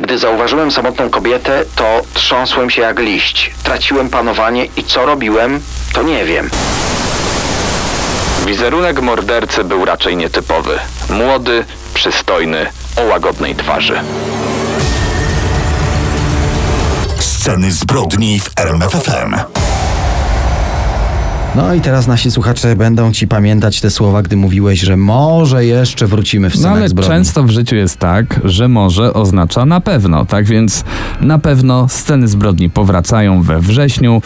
Gdy zauważyłem samotną kobietę, to trząsłem się jak liść. Traciłem panowanie i co robiłem, to nie wiem. Wizerunek mordercy był raczej nietypowy. Młody, przystojny, o łagodnej twarzy. Sceny zbrodni w RMFFM. No i teraz nasi słuchacze będą ci pamiętać te słowa, gdy mówiłeś, że może jeszcze wrócimy w No scenach ale zbrodni. często w życiu jest tak, że może oznacza na pewno. Tak więc na pewno sceny zbrodni powracają we wrześniu.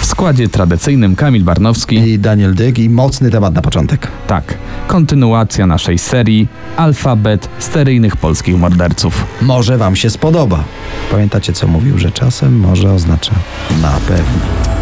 W składzie tradycyjnym Kamil Barnowski. I Daniel Dyk i mocny temat na początek. Tak, kontynuacja naszej serii Alfabet seryjnych polskich morderców. Może wam się spodoba. Pamiętacie, co mówił, że czasem może oznacza na pewno.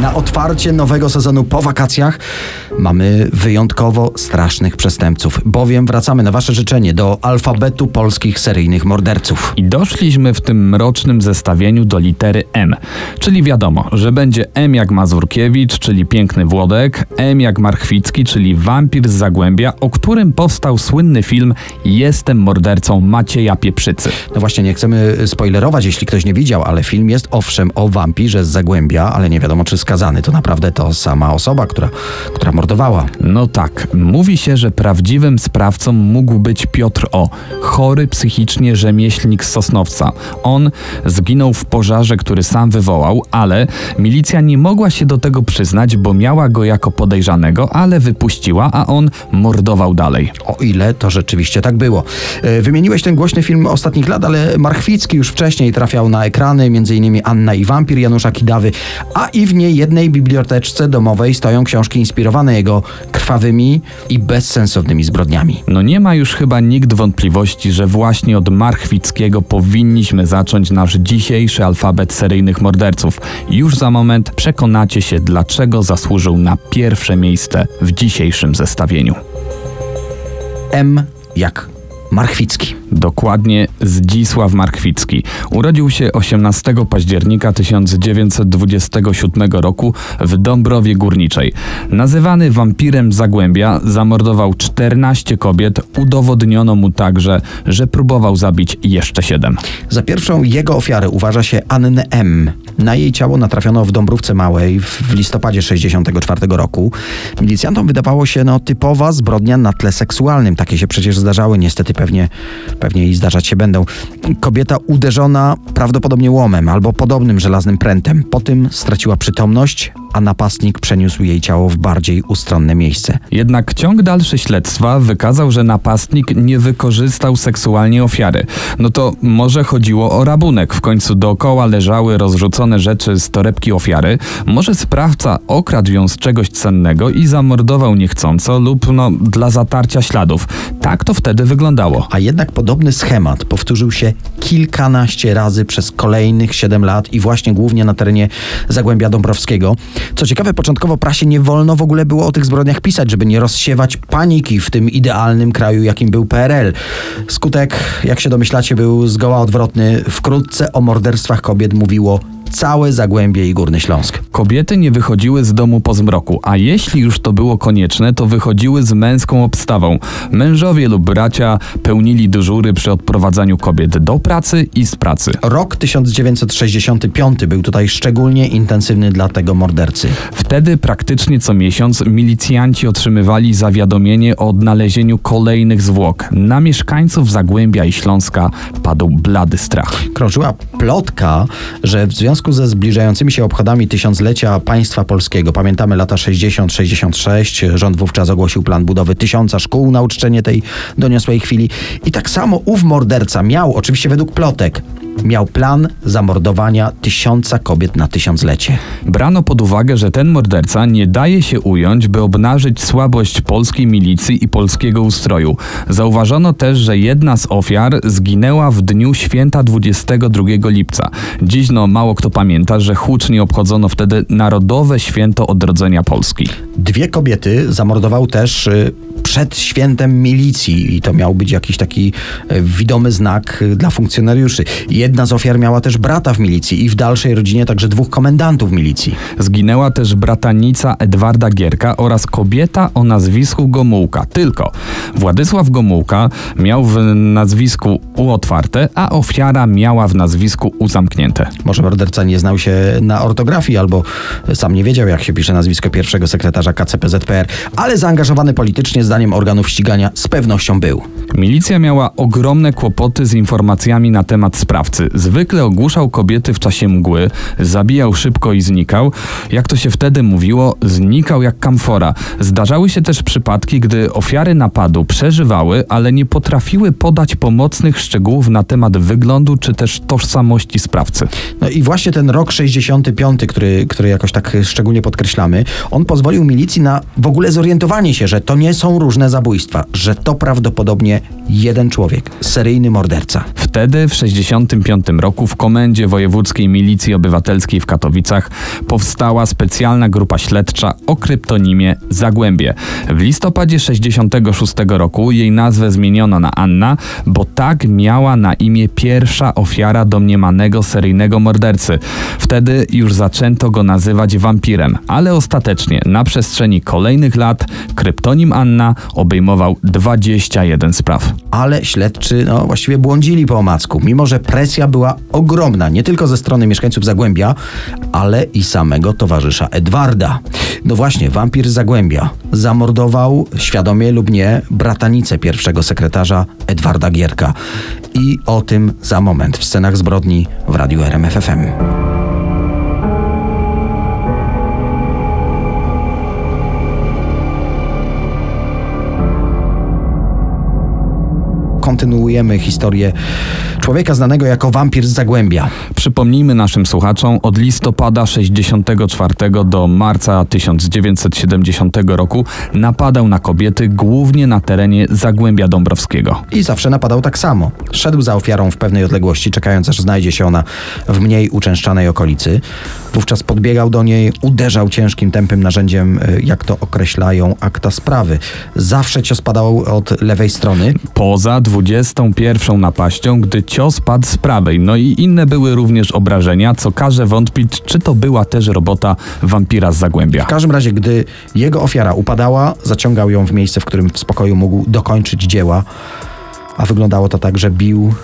Na otwarcie nowego sezonu po wakacjach mamy wyjątkowo strasznych przestępców, bowiem wracamy na wasze życzenie do alfabetu polskich seryjnych morderców. I doszliśmy w tym mrocznym zestawieniu do litery M. Czyli wiadomo, że będzie M jak Mazurkiewicz, czyli piękny Włodek, M jak Marchwicki, czyli wampir z Zagłębia, o którym powstał słynny film Jestem mordercą Macieja Pieprzycy. No właśnie, nie chcemy spoilerować, jeśli ktoś nie widział, ale film jest owszem o wampirze z Zagłębia, ale nie wiadomo, czy skazany to naprawdę to sama osoba, która, która mordowała. No tak, mówi się, że prawdziwym sprawcą mógł być Piotr O., chory psychicznie rzemieślnik z Sosnowca. On zginął w pożarze, który sam wywołał, ale milicja nie mogła się do tego przyznać, bo miała go jako podejrzanego, ale wypuściła, a on mordował dalej. O ile to rzeczywiście tak było. E, Wymieniłeś ten głośny film ostatnich lat, ale Marchwicki już wcześniej trafiał na ekrany, m.in. Anna i wampir Janusza Kidawy, a i w niejednej biblioteczce domowej stoją książki inspirowane jego krwawymi i bezsensownymi zbrodniami. No nie ma już chyba nikt wątpliwości, że właśnie od Marchwickiego powinniśmy zacząć nasz dzisiejszy alfabet seryjnych morderców. Już za moment przekonacie się, dlaczego zasłużył na pierwsze miejsce w dzisiejszym zestawieniu. M jak Marchwicki. Dokładnie Zdzisław Markwicki. Urodził się 18 października 1927 roku w Dąbrowie Górniczej. Nazywany wampirem Zagłębia, zamordował 14 kobiet. Udowodniono mu także, że próbował zabić jeszcze 7. Za pierwszą jego ofiarę uważa się Annę M. Na jej ciało natrafiono w Dąbrówce Małej w listopadzie 64 roku. Milicjantom wydawało się no typowa zbrodnia na tle seksualnym. Takie się przecież zdarzały, niestety pewnie, pewnie i zdarzać się będą. Kobieta uderzona prawdopodobnie łomem albo podobnym żelaznym prętem. Po tym straciła przytomność, a napastnik przeniósł jej ciało w bardziej ustronne miejsce. Jednak ciąg dalszy śledztwa wykazał, że napastnik nie wykorzystał seksualnie ofiary. No to może chodziło o rabunek. W końcu dookoła leżały rozrzucone rzeczy z torebki ofiary. Może sprawca okradł ją z czegoś cennego i zamordował niechcąco lub no dla zatarcia śladów. Tak to wtedy wyglądało. A jednak podobny schemat powtórzył się kilkanaście razy przez kolejnych 7 lat i właśnie głównie na terenie Zagłębia Dąbrowskiego. Co ciekawe, początkowo prasie nie wolno w ogóle było o tych zbrodniach pisać, żeby nie rozsiewać paniki w tym idealnym kraju, jakim był PRL. Skutek, jak się domyślacie, był zgoła odwrotny. Wkrótce o morderstwach kobiet mówiło całe Zagłębie i Górny Śląsk. Kobiety nie wychodziły z domu po zmroku, a jeśli już to było konieczne, to wychodziły z męską obstawą. Mężowie lub bracia pełnili dyżury przy odprowadzaniu kobiet do pracy i z pracy. Rok 1965 był tutaj szczególnie intensywny dla tego mordercy. Wtedy praktycznie co miesiąc milicjanci otrzymywali zawiadomienie o odnalezieniu kolejnych zwłok. Na mieszkańców Zagłębia i Śląska padł blady strach. krążyła plotka, że w związku ze zbliżającymi się obchodami tysiąclecia państwa polskiego, pamiętamy lata 60-66, rząd wówczas ogłosił plan budowy tysiąca szkół na uczczenie tej doniosłej chwili. I tak samo ów morderca miał, oczywiście według plotek, miał plan zamordowania tysiąca kobiet na tysiąclecie. Brano pod uwagę, że ten morderca nie daje się ująć, by obnażyć słabość polskiej milicji i polskiego ustroju. Zauważono też, że jedna z ofiar zginęła w dniu święta 22 lipca. Dziś no mało kto pamięta, że hucznie obchodzono wtedy Narodowe Święto Odrodzenia Polski. Dwie kobiety zamordował też y, przed świętem milicji i to miał być jakiś taki e, widomy znak e, dla funkcjonariuszy. Jedna z ofiar miała też brata w milicji i w dalszej rodzinie także dwóch komendantów milicji. Zginęła też bratanica Edwarda Gierka oraz kobieta o nazwisku Gomułka. Tylko Władysław Gomułka miał w nazwisku U otwarte, a ofiara miała w nazwisku U zamknięte. Może morderca nie znał się na ortografii albo sam nie wiedział, jak się pisze nazwisko pierwszego sekretarza KCPZPR, ale zaangażowany politycznie, zdaniem organów ścigania, z pewnością był. Milicja miała ogromne kłopoty z informacjami na temat sprawcy. Zwykle ogłuszał kobiety w czasie mgły, zabijał szybko i znikał. Jak to się wtedy mówiło, znikał jak kamfora. Zdarzały się też przypadki, gdy ofiary napadu przeżywały, ale nie potrafiły podać pomocnych szczegółów na temat wyglądu czy też tożsamości sprawcy. No i właśnie ten rok 65, który, który jakoś tak szczególnie podkreślamy, on pozwolił milicji na w ogóle zorientowanie się, że to nie są różne zabójstwa, że to prawdopodobnie jeden człowiek, seryjny morderca. Wtedy, w 65 roku, w Komendzie Wojewódzkiej Milicji Obywatelskiej w Katowicach powstała specjalna grupa śledcza o kryptonimie Zagłębie. W listopadzie 66 roku jej nazwę zmieniono na Anna, bo tak miała na imię pierwsza ofiara domniemanego seryjnego mordercy. Wtedy już zaczęto go nazywać wampirem, ale ostatecznie na przestrzeni kolejnych lat kryptonim Anna obejmował 21 spraw. Ale śledczy no, właściwie błądzili po omacku, mimo że presja była ogromna, nie tylko ze strony mieszkańców Zagłębia, ale i samego towarzysza Edwarda. No właśnie, wampir Zagłębia zamordował, świadomie lub nie, bratanicę pierwszego sekretarza Edwarda Gierka. I o tym za moment w scenach zbrodni w radiu RMFFM. Kontynuujemy historię człowieka znanego jako wampir z Zagłębia. Przypomnijmy naszym słuchaczom, od listopada 64 do marca 1970 roku napadał na kobiety głównie na terenie Zagłębia Dąbrowskiego. I zawsze napadał tak samo. Szedł za ofiarą w pewnej odległości, czekając aż znajdzie się ona w mniej uczęszczanej okolicy. Wówczas podbiegał do niej, uderzał ciężkim, tępym narzędziem, y, jak to określają akta sprawy. Zawsze cios padał od lewej strony. Poza 21 napaścią, gdy cios padł z prawej. No i inne były również obrażenia, co każe wątpić, czy to była też robota wampira z Zagłębia. W każdym razie, gdy jego ofiara upadała, zaciągał ją w miejsce, w którym w spokoju mógł dokończyć dzieła, a wyglądało to tak, że bił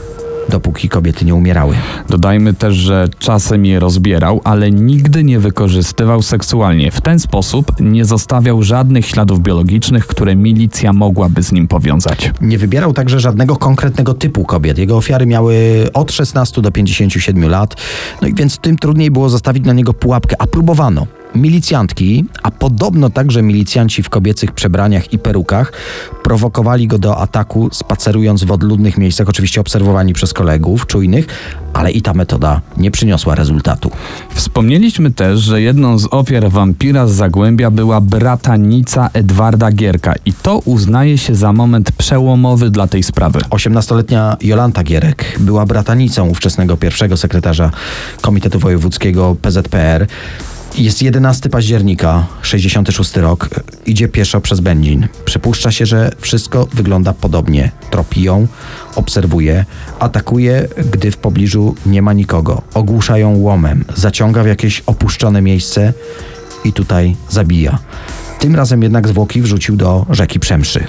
dopóki kobiety nie umierały. Dodajmy też, że czasem je rozbierał, ale nigdy nie wykorzystywał seksualnie. W ten sposób nie zostawiał żadnych śladów biologicznych, które milicja mogłaby z nim powiązać. Nie wybierał także żadnego konkretnego typu kobiet. Jego ofiary miały od 16 do 57 lat, no i więc tym trudniej było zastawić na niego pułapkę, a próbowano. Milicjantki, a podobno także milicjanci w kobiecych przebraniach i perukach, prowokowali go do ataku, spacerując w odludnych miejscach, oczywiście obserwowani przez kolegów czujnych, ale i ta metoda nie przyniosła rezultatu. Wspomnieliśmy też, że jedną z ofiar wampira z Zagłębia była bratanica Edwarda Gierka i to uznaje się za moment przełomowy dla tej sprawy. 18-letnia Jolanta Gierek była bratanicą ówczesnego pierwszego sekretarza Komitetu Wojewódzkiego PZPR. Jest 11 października, 66 rok. Idzie pieszo przez Będzin. Przypuszcza się, że wszystko wygląda podobnie. Tropi ją, obserwuje, atakuje, gdy w pobliżu nie ma nikogo. Ogłusza ją łomem, zaciąga w jakieś opuszczone miejsce i tutaj zabija. Tym razem jednak zwłoki wrzucił do rzeki Przemszy.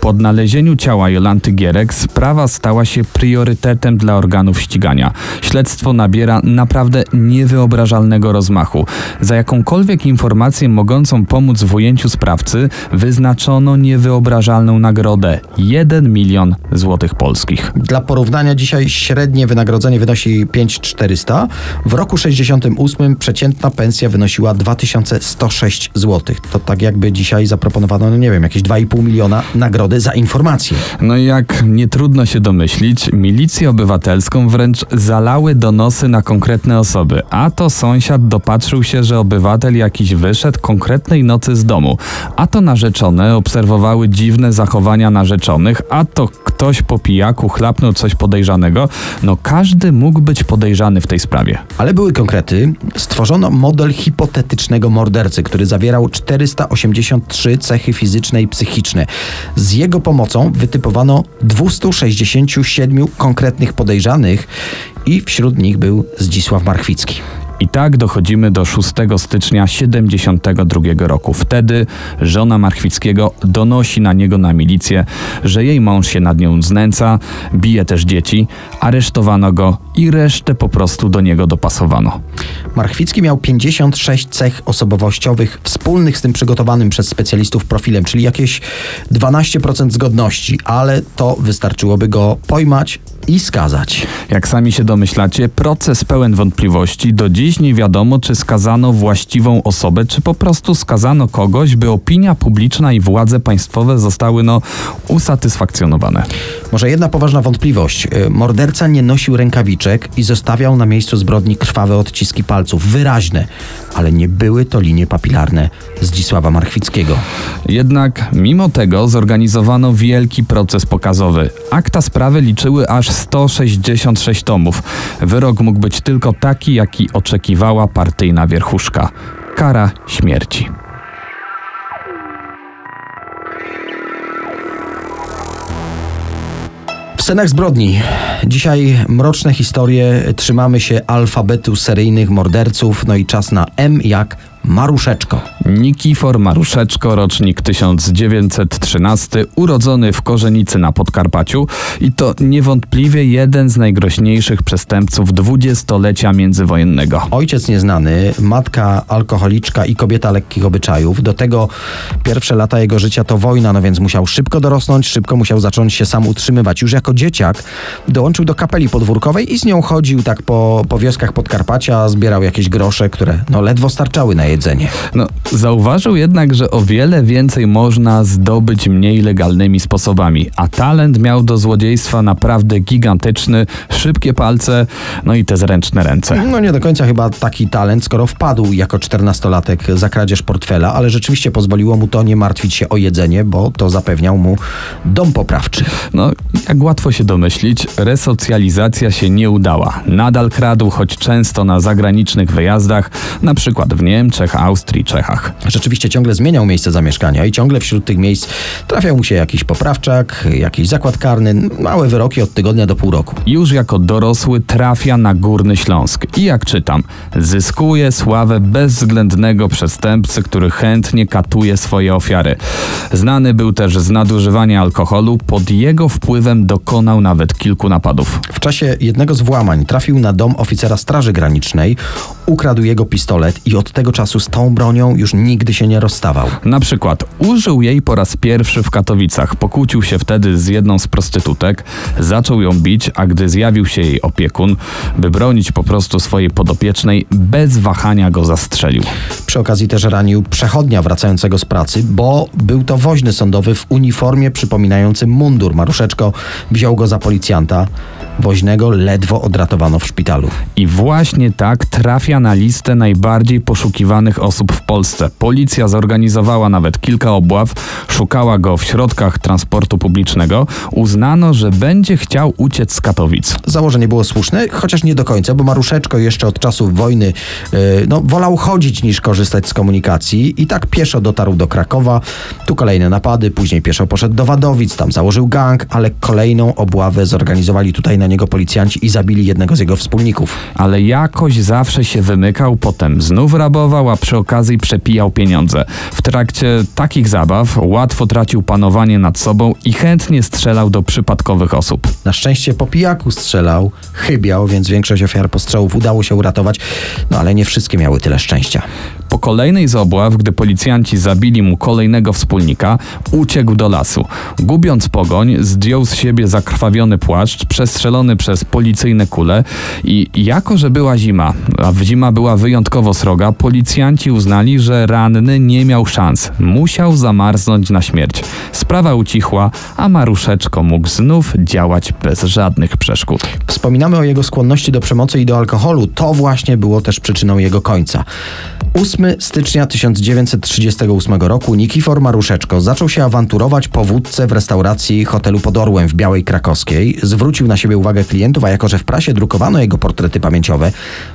Po odnalezieniu ciała Jolanty Gierek sprawa stała się priorytetem dla organów ścigania. Śledztwo nabiera naprawdę niewyobrażalnego rozmachu. Za jakąkolwiek informację mogącą pomóc w ujęciu sprawcy wyznaczono niewyobrażalną nagrodę 1 milion złotych polskich. Dla porównania dzisiaj średnie wynagrodzenie wynosi 5400. W roku 68 przeciętna pensja wynosiła 2106 zł. To tak jakby dzisiaj zaproponowano, no nie wiem, jakieś 2,5 miliona nagrody nagrodę za informację. No i jak nie trudno się domyślić, milicję obywatelską wręcz zalały donosy na konkretne osoby. A to sąsiad dopatrzył się, że obywatel jakiś wyszedł konkretnej nocy z domu. A to narzeczone obserwowały dziwne zachowania narzeczonych, a to ktoś po pijaku chlapnął coś podejrzanego. No każdy mógł być podejrzany w tej sprawie. Ale były konkrety. Stworzono model hipotetycznego mordercy, który zawierał 483 cechy fizyczne i psychiczne. Z jego pomocą wytypowano 267 konkretnych podejrzanych i wśród nich był Zdzisław Marchwicki. I tak dochodzimy do 6 stycznia 72 roku. Wtedy żona Marchwickiego donosi na niego na milicję, że jej mąż się nad nią znęca, bije też dzieci, aresztowano go i resztę po prostu do niego dopasowano. Marchwicki miał 56 cech osobowościowych wspólnych z tym przygotowanym przez specjalistów profilem, czyli jakieś 12% zgodności, ale to wystarczyłoby go pojmać i skazać. Jak sami się domyślacie, proces pełen wątpliwości. Do dziś nie wiadomo, czy skazano właściwą osobę, czy po prostu skazano kogoś, by opinia publiczna i władze państwowe zostały no usatysfakcjonowane. Może jedna poważna wątpliwość. Y, Morderca nie nosił rękawiczek i zostawiał na miejscu zbrodni krwawe odciski palców, wyraźne, ale nie były to linie papilarne Zdzisława Marchwickiego. Jednak mimo tego zorganizowano wielki proces pokazowy. Akta sprawy liczyły aż 166 tomów. Wyrok mógł być tylko taki, jaki oczekiwała partyjna wierchuszka. Kara śmierci. W scenach zbrodni. Dzisiaj mroczne historie. Trzymamy się alfabetu seryjnych morderców. No i czas na M jak Maruszeczko. Nikifor Maruszeczko, rocznik 1913, urodzony w Korzenicy na Podkarpaciu i to niewątpliwie jeden z najgroźniejszych przestępców dwudziestolecia międzywojennego. Ojciec nieznany, matka alkoholiczka i kobieta lekkich obyczajów. Do tego pierwsze lata jego życia to wojna, no więc musiał szybko dorosnąć, szybko musiał zacząć się sam utrzymywać. Już jako dzieciak dołączył do kapeli podwórkowej i z nią chodził tak po, po wioskach Podkarpacia, zbierał jakieś grosze, które no ledwo starczały na jedzenie. No, zauważył jednak, że o wiele więcej można zdobyć mniej legalnymi sposobami, a talent miał do złodziejstwa naprawdę gigantyczny, szybkie palce, no i te zręczne ręce. No nie do końca chyba taki talent, skoro wpadł jako czternastolatek za kradzież portfela, ale rzeczywiście pozwoliło mu to nie martwić się o jedzenie, bo to zapewniał mu dom poprawczy. No, jak łatwo się domyślić, resocjalizacja się nie udała. Nadal kradł, choć często na zagranicznych wyjazdach, na przykład w Niemczech, Austrii, Czechach. Rzeczywiście ciągle zmieniał miejsce zamieszkania i ciągle wśród tych miejsc trafiał mu się jakiś poprawczak, jakiś zakład karny, małe wyroki od tygodnia do pół roku. Już jako dorosły trafia na Górny Śląsk i jak czytam, zyskuje sławę bezwzględnego przestępcy, który chętnie katuje swoje ofiary. Znany był też z nadużywania alkoholu, pod jego wpływem dokonał nawet kilku napadów. W czasie jednego z włamań trafił na dom oficera Straży Granicznej, ukradł jego pistolet i od tego czasu z tą bronią już nigdy się nie rozstawał. Na przykład użył jej po raz pierwszy w Katowicach. Pokłócił się wtedy z jedną z prostytutek, zaczął ją bić, a gdy zjawił się jej opiekun, by bronić po prostu swojej podopiecznej, bez wahania go zastrzelił. Przy okazji też ranił przechodnia wracającego z pracy, bo był to woźny sądowy w uniformie przypominającym mundur. Maruszeczko wziął go za policjanta. Woźnego ledwo odratowano w szpitalu. I właśnie tak trafia na listę najbardziej poszukiwanych osób w Polsce. Policja zorganizowała nawet kilka obław, szukała go w środkach transportu publicznego. Uznano, że będzie chciał uciec z Katowic. Założenie było słuszne, chociaż nie do końca, bo Maruszeczko jeszcze od czasów wojny yy, no, wolał chodzić niż korzystać z komunikacji i tak pieszo dotarł do Krakowa. Tu kolejne napady, później pieszo poszedł do Wadowic, tam założył gang, ale kolejną obławę zorganizowali tutaj na niego policjanci i zabili jednego z jego wspólników. ale jakoś zawsze się wymykał, potem znów rabował, a przy okazji przepijał pieniądze. W trakcie takich zabaw łatwo tracił panowanie nad sobą i chętnie strzelał do przypadkowych osób. Na szczęście po pijaku strzelał, chybiał, więc większość ofiar postrzałów udało się uratować, no ale nie wszystkie miały tyle szczęścia. Po kolejnej z obław, gdy policjanci zabili mu kolejnego wspólnika, uciekł do lasu. Gubiąc pogoń, zdjął z siebie zakrwawiony płaszcz, przestrzelony przez policyjne kule i jako, że była zima, a zima była wyjątkowo sroga, policjanci uznali, że ranny nie miał szans. Musiał zamarznąć na śmierć. Sprawa ucichła, a Maruszeczko mógł znów działać bez żadnych przeszkód. Wspominamy o jego skłonności do przemocy i do alkoholu. To właśnie było też przyczyną jego końca. 8 stycznia 1938 roku Nikifor Maruszeczko zaczął się awanturować po wódce w restauracji hotelu pod Orłem w Białej Krakowskiej. Zwrócił na siebie uwagę klientów, a jako że w prasie drukowano jego portrety pamięciowe,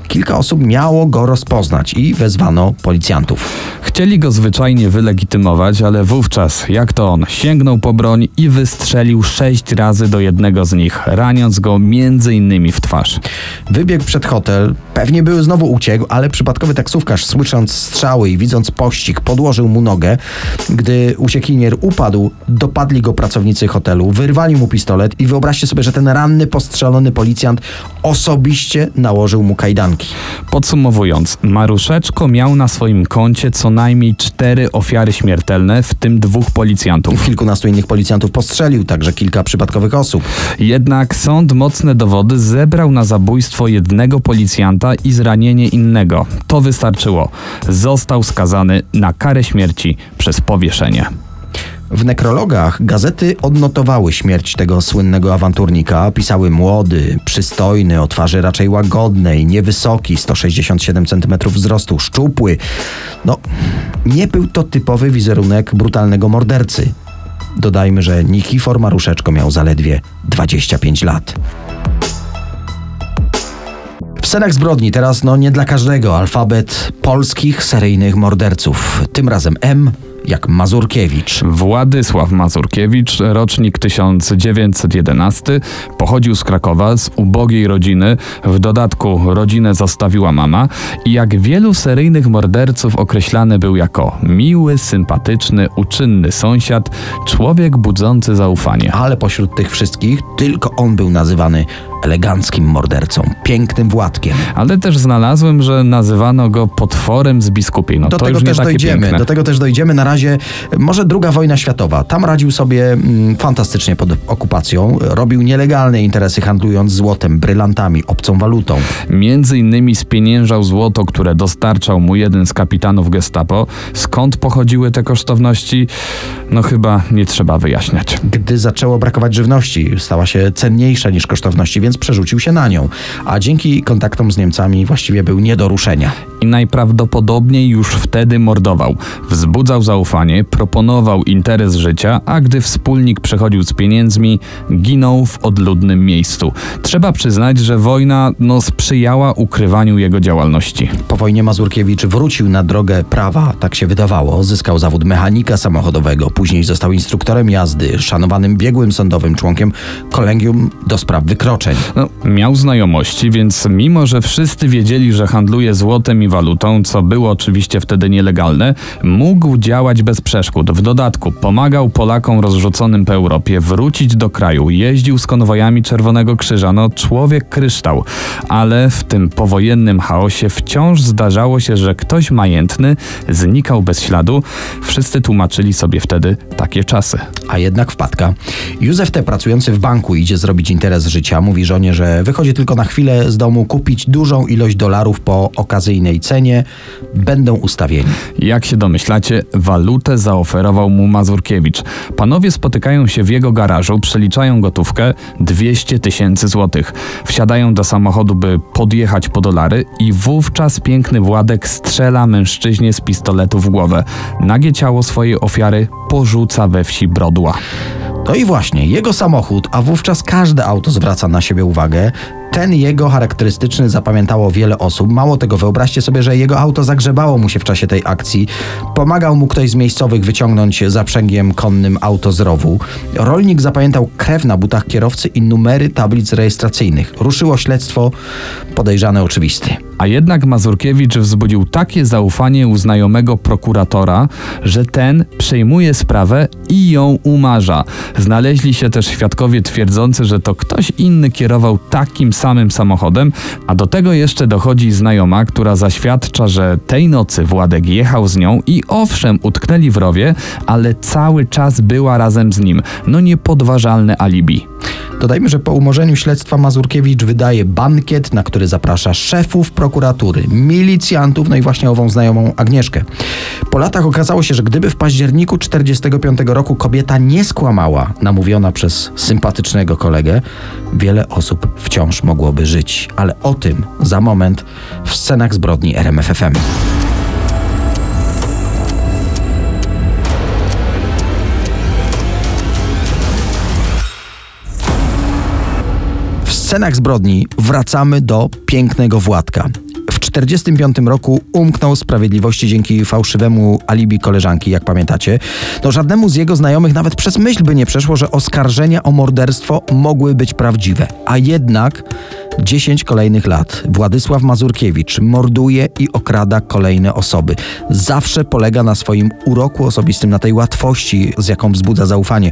kilka osób miało go rozpoznać i wezwano policjantów. Chcieli go zwyczajnie wylegitymować, ale wówczas, jak to on, sięgnął po broń i wystrzelił sześć razy do jednego z nich, raniąc go między innymi w twarz. Wybiegł przed hotel, pewnie był znowu uciekł, ale przypadkowy taksówkarz, słysząc strzały i widząc pościg, podłożył mu nogę. Gdy uciekinier upadł, dopadli go pracownicy hotelu, wyrwali mu pistolet i wyobraźcie sobie, że ten ranny, postrzelony policjant osobiście nałożył mu kajdanki. Podsumowując, Maruszeczko miał na swoim koncie co najmniej cztery ofiary śmiertelne, w tym dwóch policjantów. Kilkunastu innych policjantów postrzelił, także kilka przypadkowych osób. Jednak sąd mocne dowody zebrał na zabójstwo jednego policjanta i zranienie innego. To wystarczyło. Został skazany na karę śmierci przez powieszenie. W nekrologach gazety odnotowały śmierć tego słynnego awanturnika. Pisały młody, przystojny, o twarzy raczej łagodnej, niewysoki, 167 cm wzrostu, szczupły. No, nie był to typowy wizerunek brutalnego mordercy. Dodajmy, że Nikifor Maruszeczko miał zaledwie 25 lat. W scenach zbrodni teraz no nie dla każdego alfabet polskich seryjnych morderców. Tym razem M jak Mazurkiewicz. Władysław Mazurkiewicz, rocznik 1911, pochodził z Krakowa, z ubogiej rodziny. W dodatku rodzinę zostawiła mama i jak wielu seryjnych morderców określany był jako miły, sympatyczny, uczynny sąsiad, człowiek budzący zaufanie. Ale pośród tych wszystkich tylko on był nazywany eleganckim mordercą, pięknym Władkiem. Ale też znalazłem, że nazywano go potworem z biskupiej. No Do to tego też dojdziemy. piękne. Do tego też dojdziemy. Na razie może druga wojna światowa. Tam radził sobie mm, fantastycznie pod okupacją. Robił nielegalne interesy handlując złotem, brylantami, obcą walutą. Między innymi spieniężał złoto, które dostarczał mu jeden z kapitanów gestapo. Skąd pochodziły te kosztowności? No chyba nie trzeba wyjaśniać. Gdy zaczęło brakować żywności, stała się cenniejsza niż kosztowności, więc przerzucił się na nią. A dzięki kontaktom z Niemcami właściwie był nie do ruszenia. I najprawdopodobniej już wtedy mordował. Wzbudzał zaufanie, proponował interes życia, a gdy wspólnik przechodził z pieniędzmi, ginął w odludnym miejscu. Trzeba przyznać, że wojna no, sprzyjała ukrywaniu jego działalności. Po wojnie Mazurkiewicz wrócił na drogę prawa, tak się wydawało. Zyskał zawód mechanika samochodowego, później został instruktorem jazdy, szanowanym biegłym sądowym, członkiem kolegium do spraw wykroczeń. No, miał znajomości, więc mimo, że wszyscy wiedzieli, że handluje złotem i walutą, co było oczywiście wtedy nielegalne, mógł działać bez przeszkód. W dodatku pomagał Polakom rozrzuconym po Europie wrócić do kraju, jeździł z konwojami Czerwonego Krzyża, no człowiek kryształ. Ale w tym powojennym chaosie wciąż zdarzało się, że ktoś majętny znikał bez śladu. Wszyscy tłumaczyli sobie wtedy takie czasy. A jednak wpadka. Józef T., pracujący w banku, idzie zrobić interes życia. Mówi żonie, że wychodzi tylko na chwilę z domu kupić dużą ilość dolarów po okazyjnej cenie. Będą ustawieni. Jak się domyślacie, walutę zaoferował mu Mazurkiewicz. Panowie spotykają się w jego garażu, przeliczają gotówkę 200 tysięcy złotych. Wsiadają do samochodu, by podjechać po dolary i wówczas piękny Władek strzela mężczyźnie z pistoletu w głowę. Nagie ciało swojej ofiary porzuca we wsi Brodła. No i właśnie, jego samochód, a wówczas każde auto zwraca na siebie uwagę, ten jego charakterystyczny zapamiętało wiele osób. Mało tego, wyobraźcie sobie, że jego auto zagrzebało mu się w czasie tej akcji. Pomagał mu ktoś z miejscowych wyciągnąć zaprzęgiem konnym auto z rowu. Rolnik zapamiętał krew na butach kierowcy i numery tablic rejestracyjnych. Ruszyło śledztwo, podejrzane oczywisty. A jednak Mazurkiewicz wzbudził takie zaufanie u znajomego prokuratora, że ten przejmuje sprawę i ją umarza. Znaleźli się też świadkowie twierdzący, że to ktoś inny kierował takim samym samochodem, a do tego jeszcze dochodzi znajoma, która zaświadcza, że tej nocy Władek jechał z nią i owszem, utknęli w rowie, ale cały czas była razem z nim. No niepodważalne alibi. Dodajmy, że po umorzeniu śledztwa Mazurkiewicz wydaje bankiet, na który zaprasza szefów prokuratury, milicjantów, no i właśnie ową znajomą Agnieszkę. Po latach okazało się, że gdyby w październiku 1945 roku kobieta nie skłamała, namówiona przez sympatycznego kolegę, wiele osób wciąż mogłoby żyć. Ale o tym za moment w scenach zbrodni RMFFM. Scenach zbrodni wracamy do pięknego Władka. W 1945 roku umknął sprawiedliwości dzięki fałszywemu alibi koleżanki, jak pamiętacie. No żadnemu z jego znajomych nawet przez myśl by nie przeszło, że oskarżenia o morderstwo mogły być prawdziwe. A jednak 10 kolejnych lat Władysław Mazurkiewicz morduje i okrada kolejne osoby. Zawsze polega na swoim uroku osobistym, na tej łatwości, z jaką wzbudza zaufanie.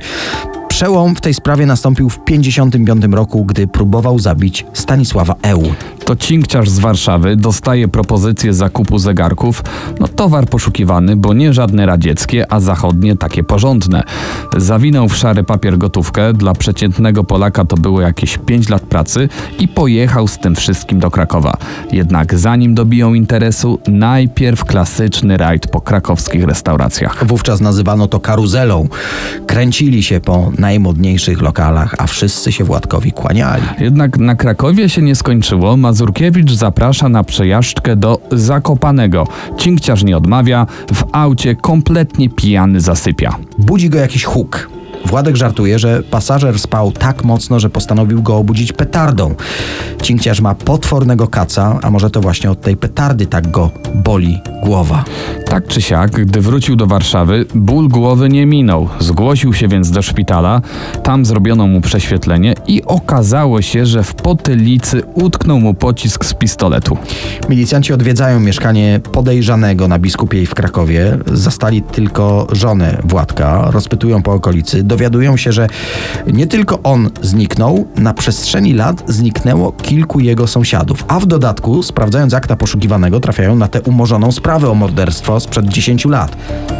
Przełom w tej sprawie nastąpił w 1955 roku, gdy próbował zabić Stanisława Eł. To cinkciarz z Warszawy dostaje propozycję zakupu zegarków. No towar poszukiwany, bo nie żadne radzieckie, a zachodnie takie porządne. Zawinął w szary papier gotówkę, dla przeciętnego Polaka to było jakieś 5 lat pracy i pojechał z tym wszystkim do Krakowa. Jednak zanim dobiją interesu, najpierw klasyczny rajd po krakowskich restauracjach. Wówczas nazywano to karuzelą. Kręcili się po najmodniejszych lokalach, a wszyscy się Władkowi kłaniali. Jednak na Krakowie się nie skończyło. Mazurkiewicz zaprasza na przejażdżkę do Zakopanego. Cinkciarz nie odmawia, w aucie kompletnie pijany zasypia. Budzi go jakiś huk. Władek żartuje, że pasażer spał tak mocno, że postanowił go obudzić petardą. Cinkciarz ma potwornego kaca, a może to właśnie od tej petardy tak go boli głowa. Tak czy siak, gdy wrócił do Warszawy, ból głowy nie minął. Zgłosił się więc do szpitala, tam zrobiono mu prześwietlenie i okazało się, że w potylicy utknął mu pocisk z pistoletu. Milicjanci odwiedzają mieszkanie podejrzanego na biskupiej w Krakowie. Zastali tylko żonę Władka, rozpytują po okolicy. Dowiadują się, że nie tylko on zniknął, na przestrzeni lat zniknęło kilku jego sąsiadów. A w dodatku, sprawdzając akta poszukiwanego, trafiają na tę umorzoną sprawę o morderstwo sprzed 10 lat.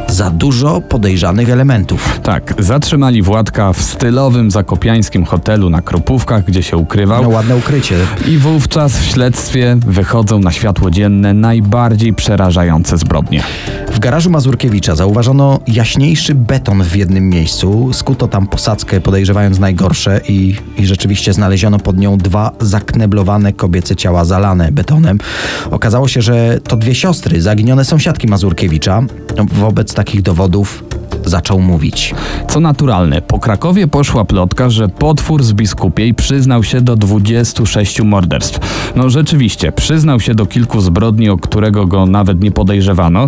Za dużo podejrzanych elementów. Tak, zatrzymali Władka w stylowym zakopiańskim hotelu na Krupówkach, gdzie się ukrywał. No ładne ukrycie. I wówczas w śledztwie wychodzą na światło dzienne najbardziej przerażające zbrodnie. W garażu Mazurkiewicza zauważono jaśniejszy beton w jednym miejscu. Skuto tam posadzkę, podejrzewając najgorsze, i, i rzeczywiście znaleziono pod nią dwa zakneblowane kobiece ciała zalane betonem. Okazało się, że to dwie siostry, zaginione sąsiadki Mazurkiewicza. Wobec takich dowodów zaczął mówić. Co naturalne, po Krakowie poszła plotka, że potwór z biskupiej przyznał się do 26 morderstw. No rzeczywiście, przyznał się do kilku zbrodni, o którego go nawet nie podejrzewano.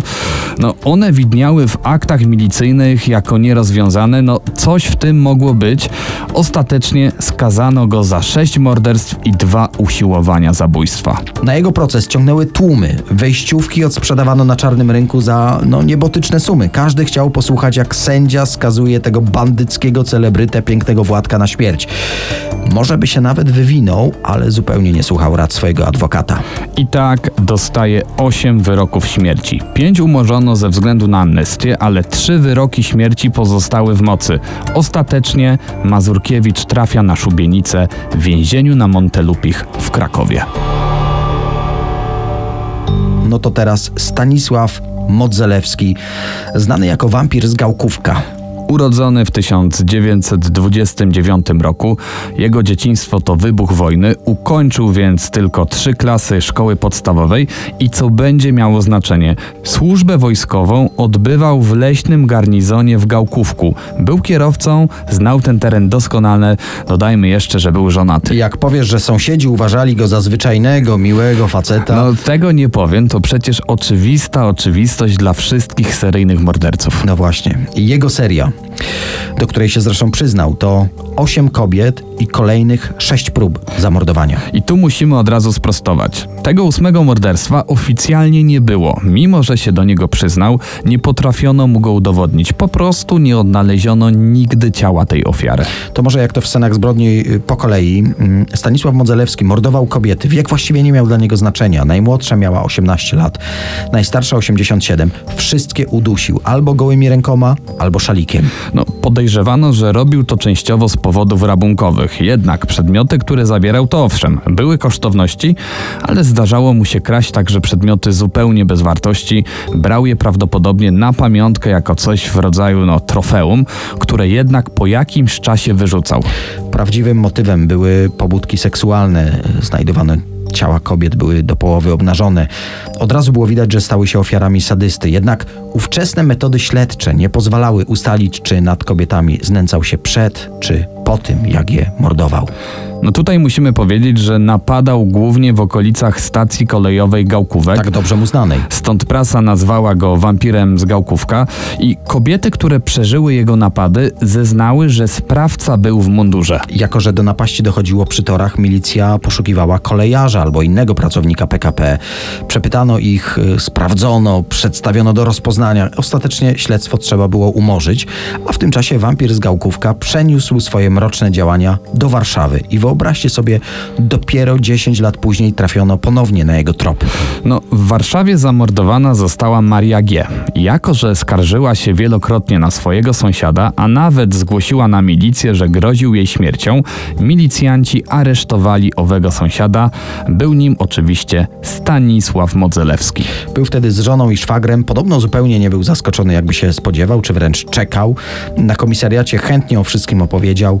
No one widniały w aktach milicyjnych jako nierozwiązane, no coś w tym mogło być. Ostatecznie skazano go za 6 morderstw i dwa usiłowania zabójstwa. Na jego proces ciągnęły tłumy. Wejściówki odsprzedawano na czarnym rynku za no, niebotyczne sumy. Każdy chciał posłuchać, jak sędzia skazuje tego bandyckiego celebrytę pięknego Władka na śmierć. Może by się nawet wywinął, ale zupełnie nie słuchał rad swojego adwokata. I tak dostaje 8 wyroków śmierci. 5 umorzono ze względu na amnestię, ale 3 wyroki śmierci pozostały w mocy. Ostatecznie Mazurkiewicz trafia na szubienicę w więzieniu na Montelupich w Krakowie. No to teraz Stanisław Modzelewski, znany jako wampir z Gałkówka. Urodzony w 1929 roku, jego dzieciństwo to wybuch wojny, ukończył więc tylko trzy klasy szkoły podstawowej i co będzie miało znaczenie, służbę wojskową odbywał w leśnym garnizonie w Gałkówku. Był kierowcą, znał ten teren doskonale, dodajmy jeszcze, że był żonaty. Jak powiesz, że sąsiedzi uważali go za zwyczajnego, miłego faceta. No tego nie powiem, to przecież oczywista oczywistość dla wszystkich seryjnych morderców. No właśnie. Jego seria, do której się zresztą przyznał, to osiem kobiet i kolejnych sześć prób zamordowania. I tu musimy od razu sprostować. Tego ósmego morderstwa oficjalnie nie było. Mimo, że się do niego przyznał, nie potrafiono mu go udowodnić. Po prostu nie odnaleziono nigdy ciała tej ofiary. To może jak to w scenach zbrodni y, po kolei. Mm, Stanisław Modzelewski mordował kobiety. Wiek właściwie nie miał dla niego znaczenia. Najmłodsza miała 18 lat, najstarsza 87. Wszystkie udusił albo gołymi rękoma, albo szalikiem. No, podejrzewano, że robił to częściowo z powodów rabunkowych. Jednak przedmioty, które zabierał, to owszem, były kosztowności, ale zdarzało mu się kraść także przedmioty zupełnie bez wartości. Brał je prawdopodobnie na pamiątkę jako coś w rodzaju no, trofeum, które jednak po jakimś czasie wyrzucał. Prawdziwym motywem były pobudki seksualne. Znajdowane ciała kobiet były do połowy obnażone. Od razu było widać, że stały się ofiarami sadysty. Jednak ówczesne metody śledcze nie pozwalały ustalić, czy nad kobietami znęcał się przed, czy po tym, jak je mordował. No tutaj musimy powiedzieć, że napadał głównie w okolicach stacji kolejowej Gałkówek. Tak dobrze mu znanej. Stąd prasa nazwała go wampirem z Gałkówka i kobiety, które przeżyły jego napady, zeznały, że sprawca był w mundurze. Jako, że do napaści dochodziło przy torach, milicja poszukiwała kolejarza albo innego pracownika PKP. Przepytano ich, y, sprawdzono, przedstawiono do rozpoznania. Ostatecznie śledztwo trzeba było umorzyć, a w tym czasie wampir z Gałkówka przeniósł swoje mroczne działania do Warszawy. I wyobraźcie sobie, dopiero 10 lat później trafiono ponownie na jego trop. No, w Warszawie zamordowana została Maria G. Jako, że skarżyła się wielokrotnie na swojego sąsiada, a nawet zgłosiła na milicję, że groził jej śmiercią, milicjanci aresztowali owego sąsiada. Był nim oczywiście Stanisław Modzelewski. Był wtedy z żoną i szwagrem. Podobno zupełnie nie był zaskoczony, jakby się spodziewał, czy wręcz czekał. Na komisariacie chętnie o wszystkim opowiedział.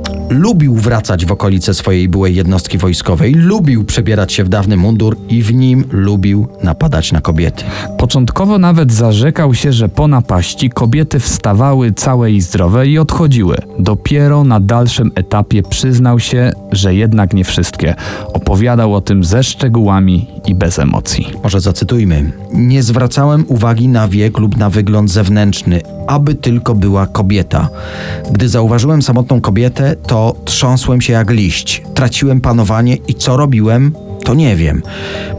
Lubił wracać w okolice swojej byłej jednostki wojskowej, lubił przebierać się w dawny mundur i w nim lubił napadać na kobiety. Początkowo nawet zarzekał się, że po napaści kobiety wstawały całe i zdrowe i odchodziły. Dopiero na dalszym etapie przyznał się, że jednak nie wszystkie. Opowiadał o tym ze szczegółami i bez emocji. Może zacytujmy. Nie zwracałem uwagi na wiek lub na wygląd zewnętrzny, aby tylko była kobieta. Gdy zauważyłem samotną kobietę, to trząsłem się jak liść. Traciłem panowanie i co robiłem, to nie wiem.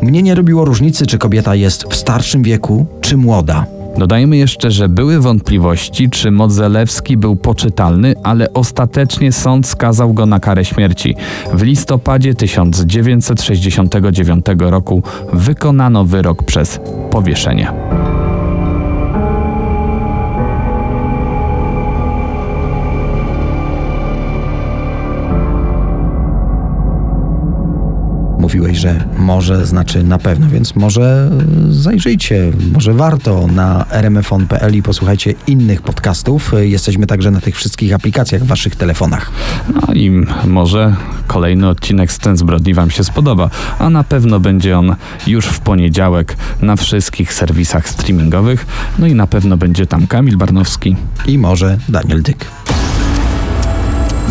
Mnie nie robiło różnicy, czy kobieta jest w starszym wieku, czy młoda. Dodajmy jeszcze, że były wątpliwości, czy Modzelewski był poczytalny, ale ostatecznie sąd skazał go na karę śmierci. W listopadzie 1969 roku wykonano wyrok przez powieszenie. Mówiłeś, że może znaczy na pewno, więc może e, zajrzyjcie, może warto na rmfon.pl i posłuchajcie innych podcastów. Jesteśmy także na tych wszystkich aplikacjach w waszych telefonach. No i może kolejny odcinek Scen Zbrodni Wam się spodoba, a na pewno będzie on już w poniedziałek na wszystkich serwisach streamingowych. No i na pewno będzie tam Kamil Barnowski. I może Daniel Dyk.